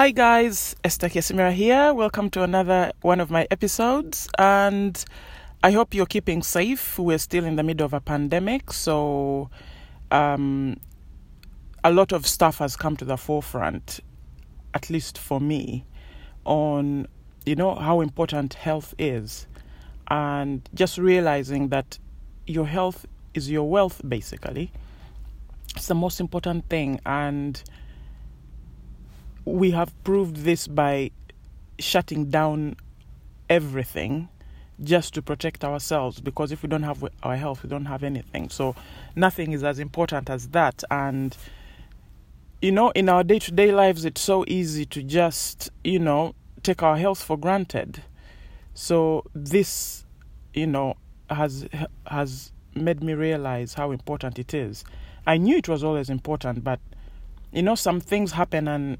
Hi guys, Esther Kesimira here. Welcome to another one of my episodes and I hope you're keeping safe. We're still in the middle of a pandemic, so um, a lot of stuff has come to the forefront, at least for me, on you know how important health is and just realizing that your health is your wealth basically. It's the most important thing and we have proved this by shutting down everything just to protect ourselves because if we don't have our health we don't have anything. So nothing is as important as that. And you know in our day-to-day lives it's so easy to just you know take our health for granted. So this you know has has made me realize how important it is. I knew it was always important but you know some things happen and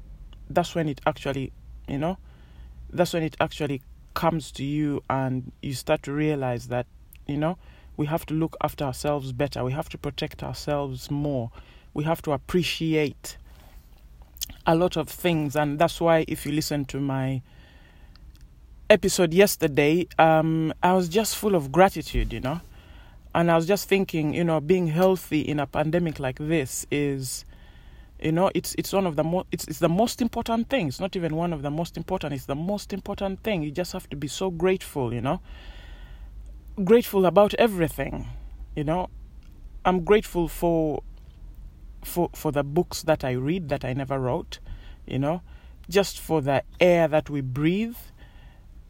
that's when it actually, you know, that's when it actually comes to you and you start to realize that, you know, we have to look after ourselves better. We have to protect ourselves more. We have to appreciate a lot of things. And that's why, if you listen to my episode yesterday, um, I was just full of gratitude, you know. And I was just thinking, you know, being healthy in a pandemic like this is you know, it's it's one of the most it's it's the most important thing. It's not even one of the most important. It's the most important thing. You just have to be so grateful. You know, grateful about everything. You know, I'm grateful for for for the books that I read that I never wrote. You know, just for the air that we breathe.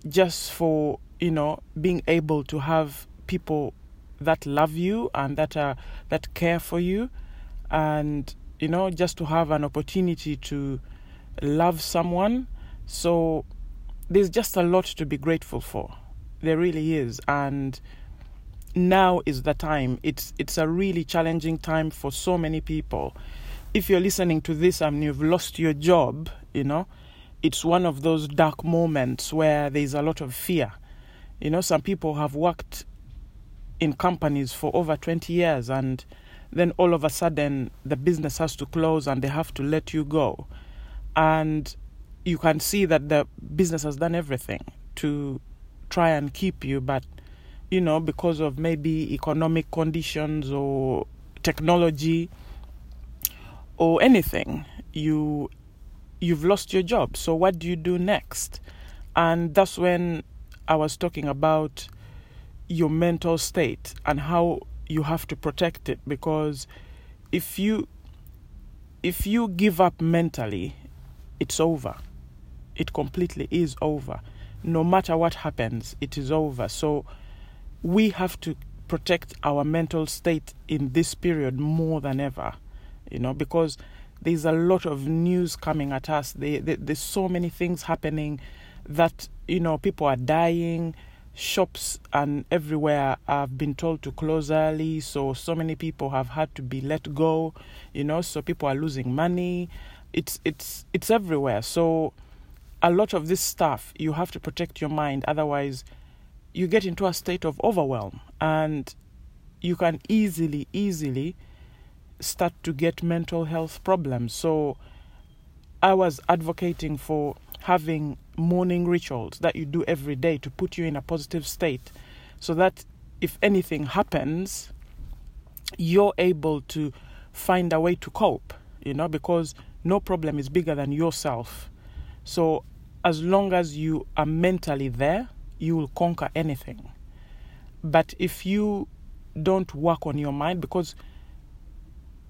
Just for you know being able to have people that love you and that are that care for you and you know, just to have an opportunity to love someone. So there's just a lot to be grateful for. There really is. And now is the time. It's it's a really challenging time for so many people. If you're listening to this and you've lost your job, you know, it's one of those dark moments where there's a lot of fear. You know, some people have worked in companies for over 20 years and then all of a sudden the business has to close and they have to let you go. And you can see that the business has done everything to try and keep you, but you know, because of maybe economic conditions or technology or anything, you you've lost your job. So what do you do next? And that's when I was talking about your mental state and how you have to protect it because if you if you give up mentally it's over. It completely is over. No matter what happens it is over. So we have to protect our mental state in this period more than ever you know because there's a lot of news coming at us. They, they, there's so many things happening that you know people are dying shops and everywhere have been told to close early so so many people have had to be let go you know so people are losing money. It's it's it's everywhere. So a lot of this stuff you have to protect your mind otherwise you get into a state of overwhelm and you can easily easily start to get mental health problems. So i was advocating for having morning rituals that you do every day to put you in a positive state so that if anything happens, you're able to find a way to cope, you know, because no problem is bigger than yourself. So as long as you are mentally there, you will conquer anything. But if you don't work on your mind, because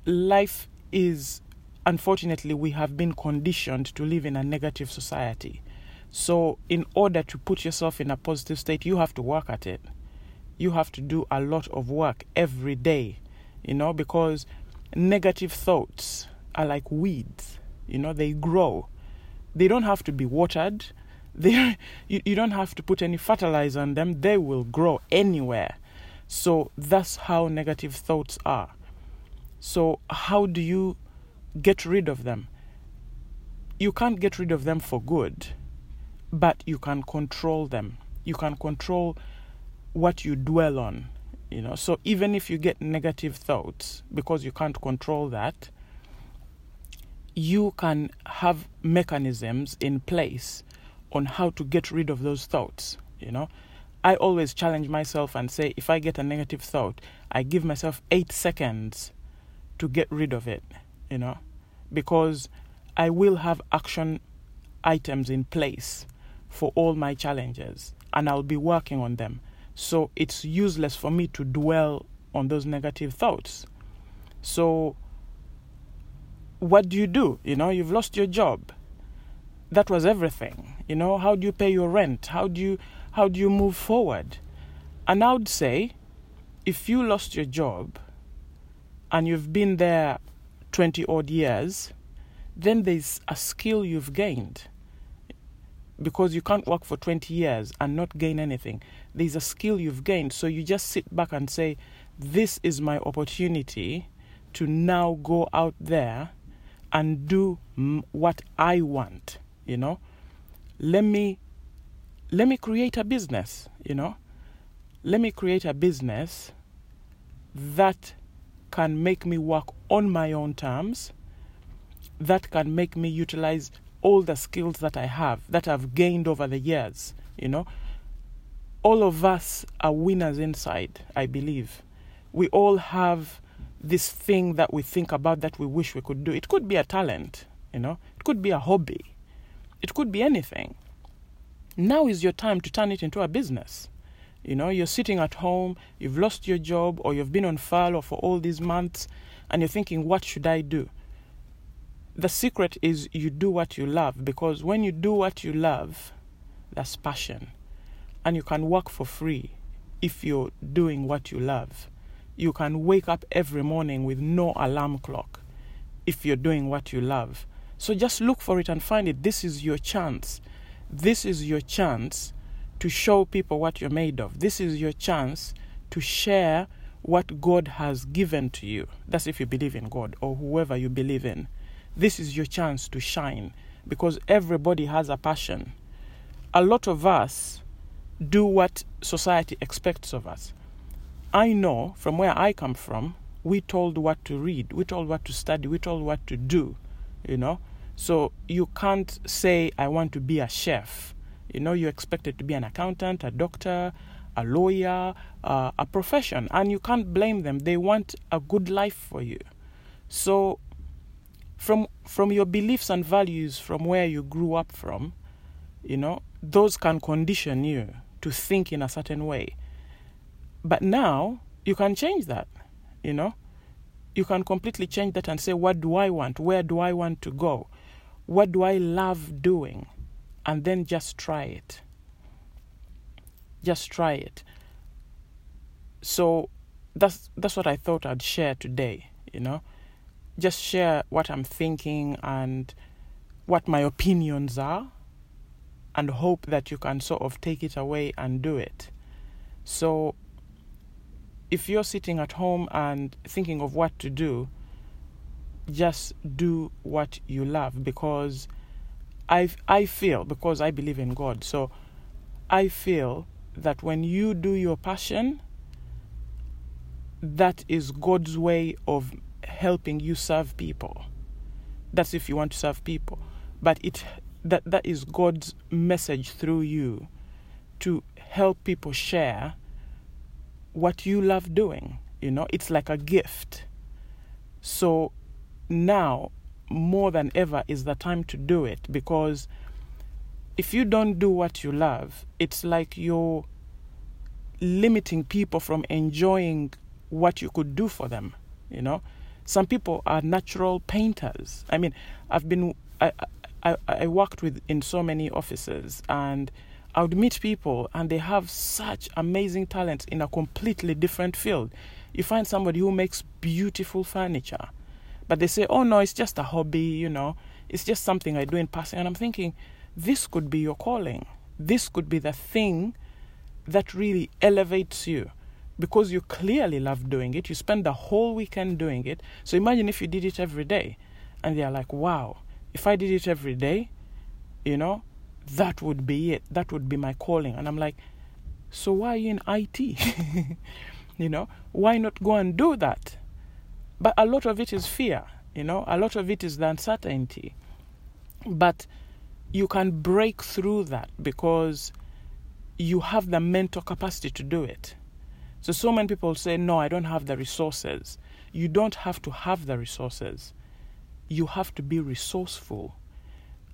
life is unfortunately, we have been conditioned to live in a negative society. So, in order to put yourself in a positive state, you have to work at it. You have to do a lot of work every day, you know, because negative thoughts are like weeds, you know, they grow. They don't have to be watered. They, you, you don't have to put any fertilizer on them. They will grow anywhere. So that's how negative thoughts are. So, how do you get rid of them. You can't get rid of them for good, but you can control them. You can control what you dwell on. You know, so even if you get negative thoughts, because you can't control that, you can have mechanisms in place on how to get rid of those thoughts, you know. I always challenge myself and say if I get a negative thought, I give myself 8 seconds to get rid of it, you know, because I will have action items in place for all my challenges and I'll be working on them. So it's useless for me to dwell on those negative thoughts. So, what do you do? You know, you've lost your job. That was everything. You know, how do you pay your rent? How do you how do you move forward? And I would say, if you lost your job and you've been there 20 odd years, then there's a skill you've gained. Because you can't work for 20 years and not gain anything. There's a skill you've gained. So you just sit back and say, This is my opportunity to now go out there and do what I want, you know. Let me let me create a business, you know. Let me create a business that can make me work on my own terms, that can make me utilize all the skills that I have, that I've gained over the years, you know. All of us are winners inside, I believe. We all have this thing that we think about that we wish we could do. It could be a talent, you know, it could be a hobby, it could be anything. Now is your time to turn it into a business. You know, you're sitting at home, you've lost your job, or you've been on furlough for all these months, and you're thinking, what should I do? The secret is you do what you love, because when you do what you love, that's passion. And you can work for free if you're doing what you love. You can wake up every morning with no alarm clock if you're doing what you love. So just look for it and find it. This is your chance this is your chance to show people what you're made of. This is your chance to share what God has given to you. That's if you believe in God or whoever you believe in. This is your chance to shine because everybody has a passion. A lot of us do what society expects of us. I know from where I come from, we told what to read, we told what to study, we told what to do, you know. So you can't say, I want to be a chef. You know, you're expected to be an accountant, a doctor, a lawyer, uh, a profession, and you can't blame them. They want a good life for you. So, from from your beliefs and values, from where you grew up from, you know, those can condition you to think in a certain way. But now you can change that. You know, you can completely change that and say, what do I want? Where do I want to go? What do I love doing? And then just try it. Just try it. So that's that's what I thought I'd share today, you know. Just share what I'm thinking and what my opinions are and hope that you can sort of take it away and do it. So if you're sitting at home and thinking of what to do, just do what you love because I, I feel, because I believe in God, so I feel that when you do your passion, that is God's way of helping you serve people. That's if you want to serve people. But it that that is God's message through you to help people share what you love doing. You know, it's like a gift. So now more than ever is the time to do it because if you don't do what you love, it's like you're limiting people from enjoying what you could do for them. You know, some people are natural painters. I mean, I've been I I, I worked with in so many offices and I would meet people and they have such amazing talents in a completely different field. You find somebody who makes beautiful furniture but they say, oh no, it's just a hobby, you know, it's just something I do in passing. And I'm thinking, this could be your calling. This could be the thing that really elevates you because you clearly love doing it. You spend the whole weekend doing it. So imagine if you did it every day. And they're like, wow, if I did it every day, you know, that would be it. That would be my calling. And I'm like, so why are you in IT? you know, why not go and do that? But a lot of it is fear. You know, a lot of it is the uncertainty. But you can break through that because you have the mental capacity to do it. So, so many people say, No, I don't have the resources. You don't have to have the resources, you have to be resourceful.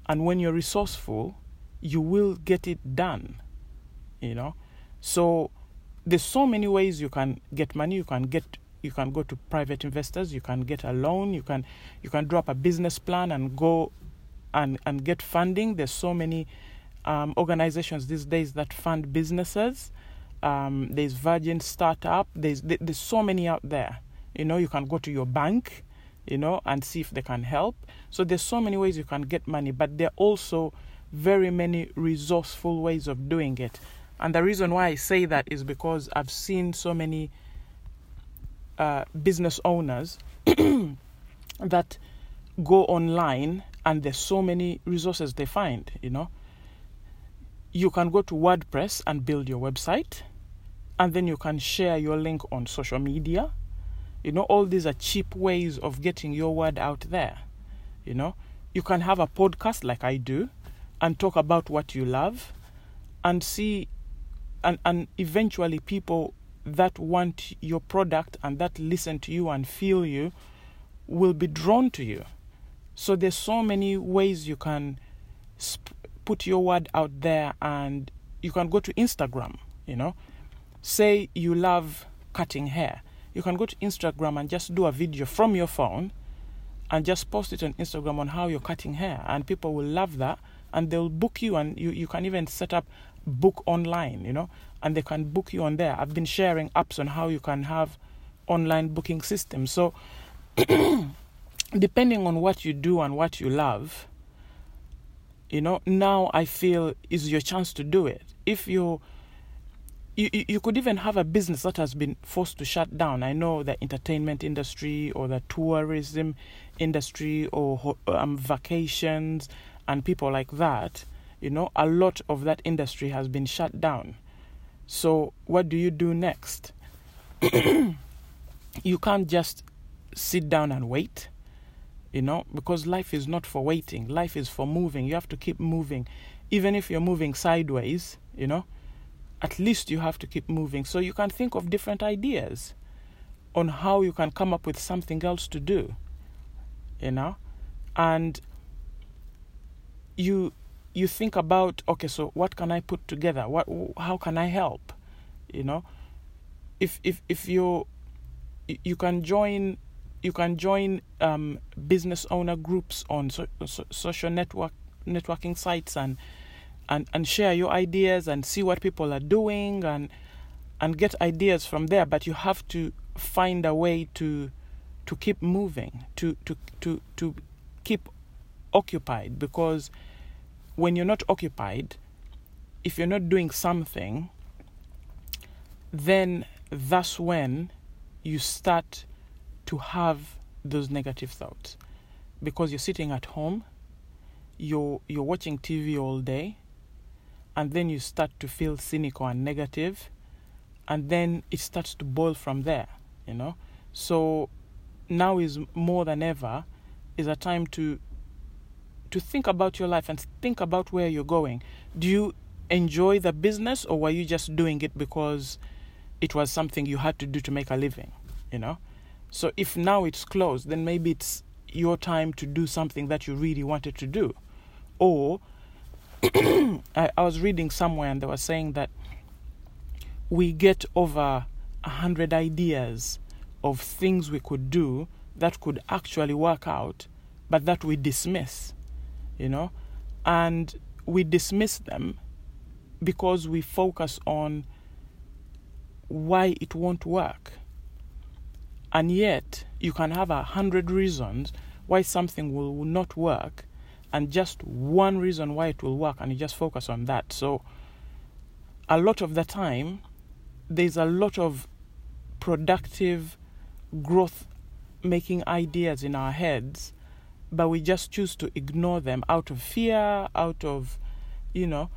And when you're resourceful, you will get it done. You know? So, there's so many ways you can get money. You can get you can go to private investors you can get a loan you can you can drop a business plan and go and and get funding there's so many um, organizations these days that fund businesses um, there's Virgin Startup. There's there's so many out there. You know, you can go to your bank, you know, and see if they can help. So there's so many ways you can get money, but there are also very many resourceful ways of doing it. And the reason why I say that is because I've seen so many uh, business owners that go online and there's so many resources they find, you know you can go to WordPress and build your website, and then you can share your link on social media. You know, all these are cheap ways of getting your word out there. You know, you can have a podcast like I do and talk about what you love and see, and, and eventually people that want your product and that listen to you and feel you will be drawn to you. So there's so many ways you can sp- put your word out there and you can go to Instagram, you know. Say you love cutting hair. You can go to Instagram and just do a video from your phone and just post it on Instagram on how you're cutting hair and people will love that and they'll book you and you, you can even set up book online, you know, and they can book you on there. I've been sharing apps on how you can have online booking systems. So depending on what you do and what you love, you know now i feel is your chance to do it if you you, you could even have a business that has been forced to shut down. I know the entertainment industry or the tourism industry or um, vacations and people like that. You know, a lot of that industry has been shut down. So, what do you do next? you can't just sit down and wait you know, because life is not for waiting, life is for moving. You have to keep moving. Even if you're moving sideways, you know, at least you have to keep moving. So you can think of different ideas on how you can come up with something else to do, you know, and you you think about okay so what can i put together? What how can i help? You know if if if you you can join you can join um, business owner groups on so, so, social network networking sites and and and share your ideas and see what people are doing and and get ideas from there. But you have to find a way to to keep moving to to to to keep occupied because when you're not occupied if you're not doing something then that's when you start to have those negative thoughts. Because you're sitting at home you're you're watching TV all day and then you start to feel cynical and negative and then it starts to boil from there you know? So now is more than ever is a time to to think about your life and think about where you're going. Do you enjoy the business or were you just doing it because it was something you had to do to make a living you know? So if now it's closed, then maybe it's your time to do something that you really wanted to do. Or I, I was reading somewhere and they were saying that we get over a hundred ideas of things we could do that could actually work out, but that we dismiss, you know, and we dismiss them because we focus on why it won't work and yet, you can have a hundred reasons why something will, not work, and just one reason why it will work, and you just focus on that. So, a lot of the time, there's a lot of productive growth making ideas in our heads, but we just choose to ignore them out of fear, out of, you know,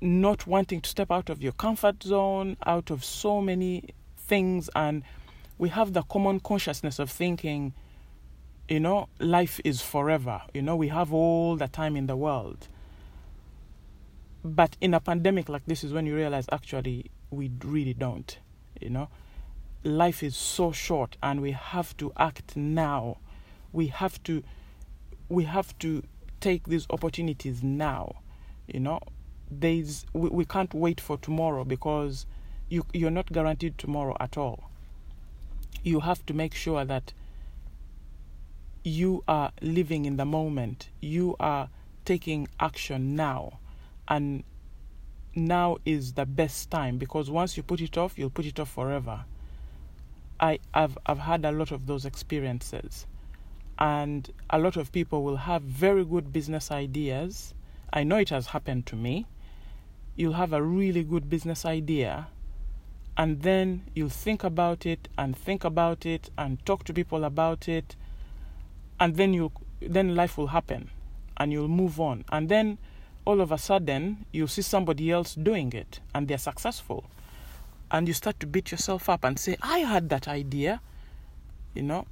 not wanting to step out of your comfort zone, out of so many things, and we have the common consciousness of thinking you know, life is forever. You know, we have all the time in the world. But in a pandemic like this is when you realize actually we really don't. You know, life is so short and we have to act now. We have to we have to take these opportunities now. You know, there's we, we can't wait for tomorrow because you you're not guaranteed tomorrow at all. You have to make sure that you are living in the moment. You are taking action now. And now is the best time because once you put it off, you'll put it off forever. I, I've, I've had a lot of those experiences. And a lot of people will have very good business ideas. I know it has happened to me. You'll have a really good business idea, and then you'll think about it and think about it and talk to people about it, and then you then life will happen, and you'll move on, and then all of a sudden you'll see somebody else doing it and they're successful and you start to beat yourself up and say i had that idea you know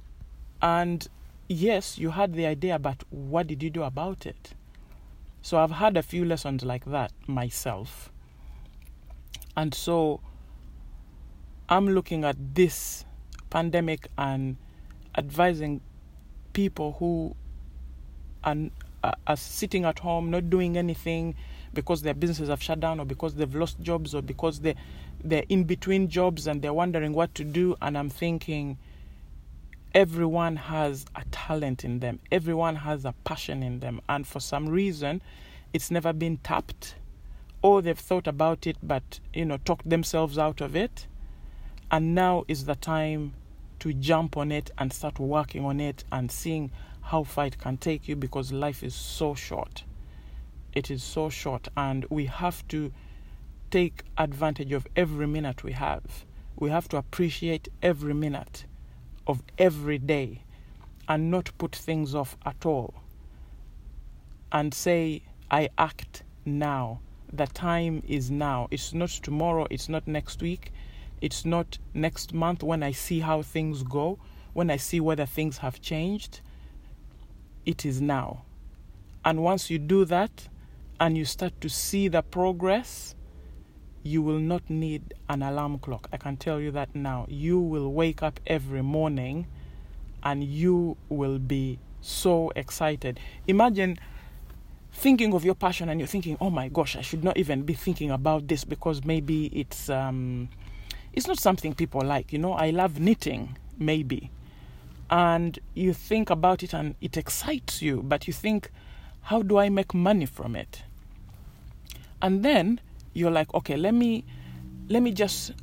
and yes you had the idea but what did you do about it? So i've had a few lessons like that myself. And so i'm looking at this pandemic and advising people who are are, sitting at home not doing anything because their businesses have shut down or because they've lost jobs or because they they're in between jobs and they're wondering what to do. And I'm thinking everyone has a talent in them. Everyone has a passion in them. And for some reason it's never been tapped. Or they've thought about it but you know talked themselves out of it. And now is the time to jump on it and start working on it and seeing how far it can take you because life is so short. It is so short, and we have to take advantage of every minute we have. We have to appreciate every minute of every day and not put things off at all. And say, I act now. The time is now. It's not tomorrow, it's not next week, it's not next month when I see how things go, when I see whether things have changed it is now. And once you do that and you start to see the progress, you will not need an alarm clock. I can tell you that now. You will wake up every morning and you will be so excited. Imagine thinking of your passion and you're thinking, "Oh my gosh, I should not even be thinking about this because maybe it's um it's not something people like, you know. I love knitting, maybe and you think about it and it excites you, but you think, how do I make money from it? And then you're like, okay, let me let me just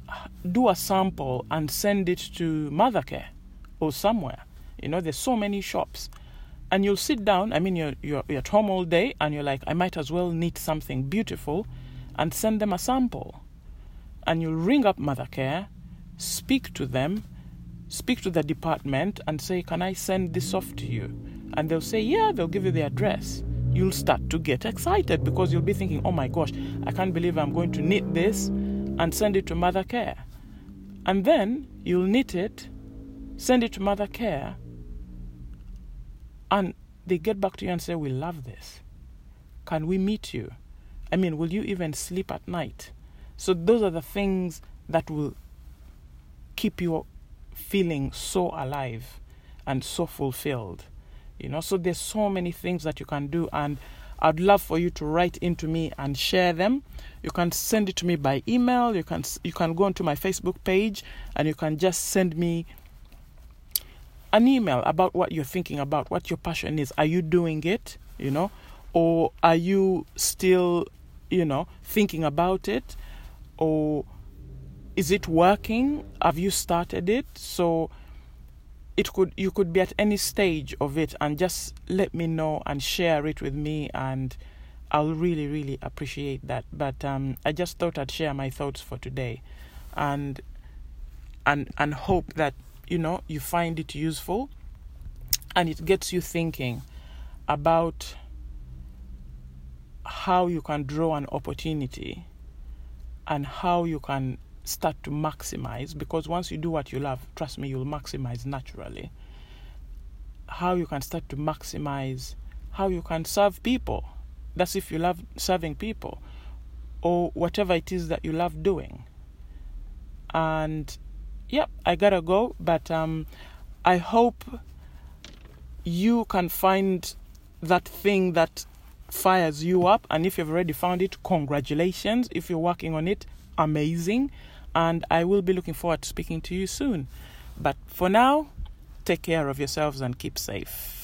do a sample and send it to Mothercare or somewhere. You know, there's so many shops. And you'll sit down, I mean, you're, you're, you're at home all day, and you're like, I might as well knit something beautiful and send them a sample. And you'll ring up Mothercare, speak to them, speak to the department and say, Can I send this off to you? And they'll say, Yeah, they'll give you the address. You'll start to get excited because you'll be thinking, Oh my gosh, I can't believe I'm going to knit this and send it to Mothercare. And then you'll knit it, send it to Mothercare, and they get back to you and say, We love this. Can we meet you? I mean, will you even sleep at night? So, those are the things that will keep you feeling so alive and so fulfilled. You know, so there's so many things that you can do, and I'd love for you to write into me and share them. You can send it to me by email. You can you can go onto my Facebook page and you can just send me an email about what you're thinking about, what your passion is. Are you doing it? You know, or are you still, you know, thinking about it, or is it working? Have you started it? So it could you could be at any stage of it and just let me know and share it with me and I'll really really appreciate that. But um, I just thought I'd share my thoughts for today, and and and hope that you know you find it useful, and it gets you thinking about how you can draw an opportunity and how you can start to maximize because once you do what you love, trust me, you'll maximize naturally. how you can start to maximize how you can serve people. That's if you love serving people or whatever it is that you love doing. And yep, I gotta go, but um, I hope you can find that thing that fires you up. And if you've already found it, congratulations. If you're working on it, amazing. And I will be looking forward to speaking to you soon. But for now, take care of yourselves and keep safe.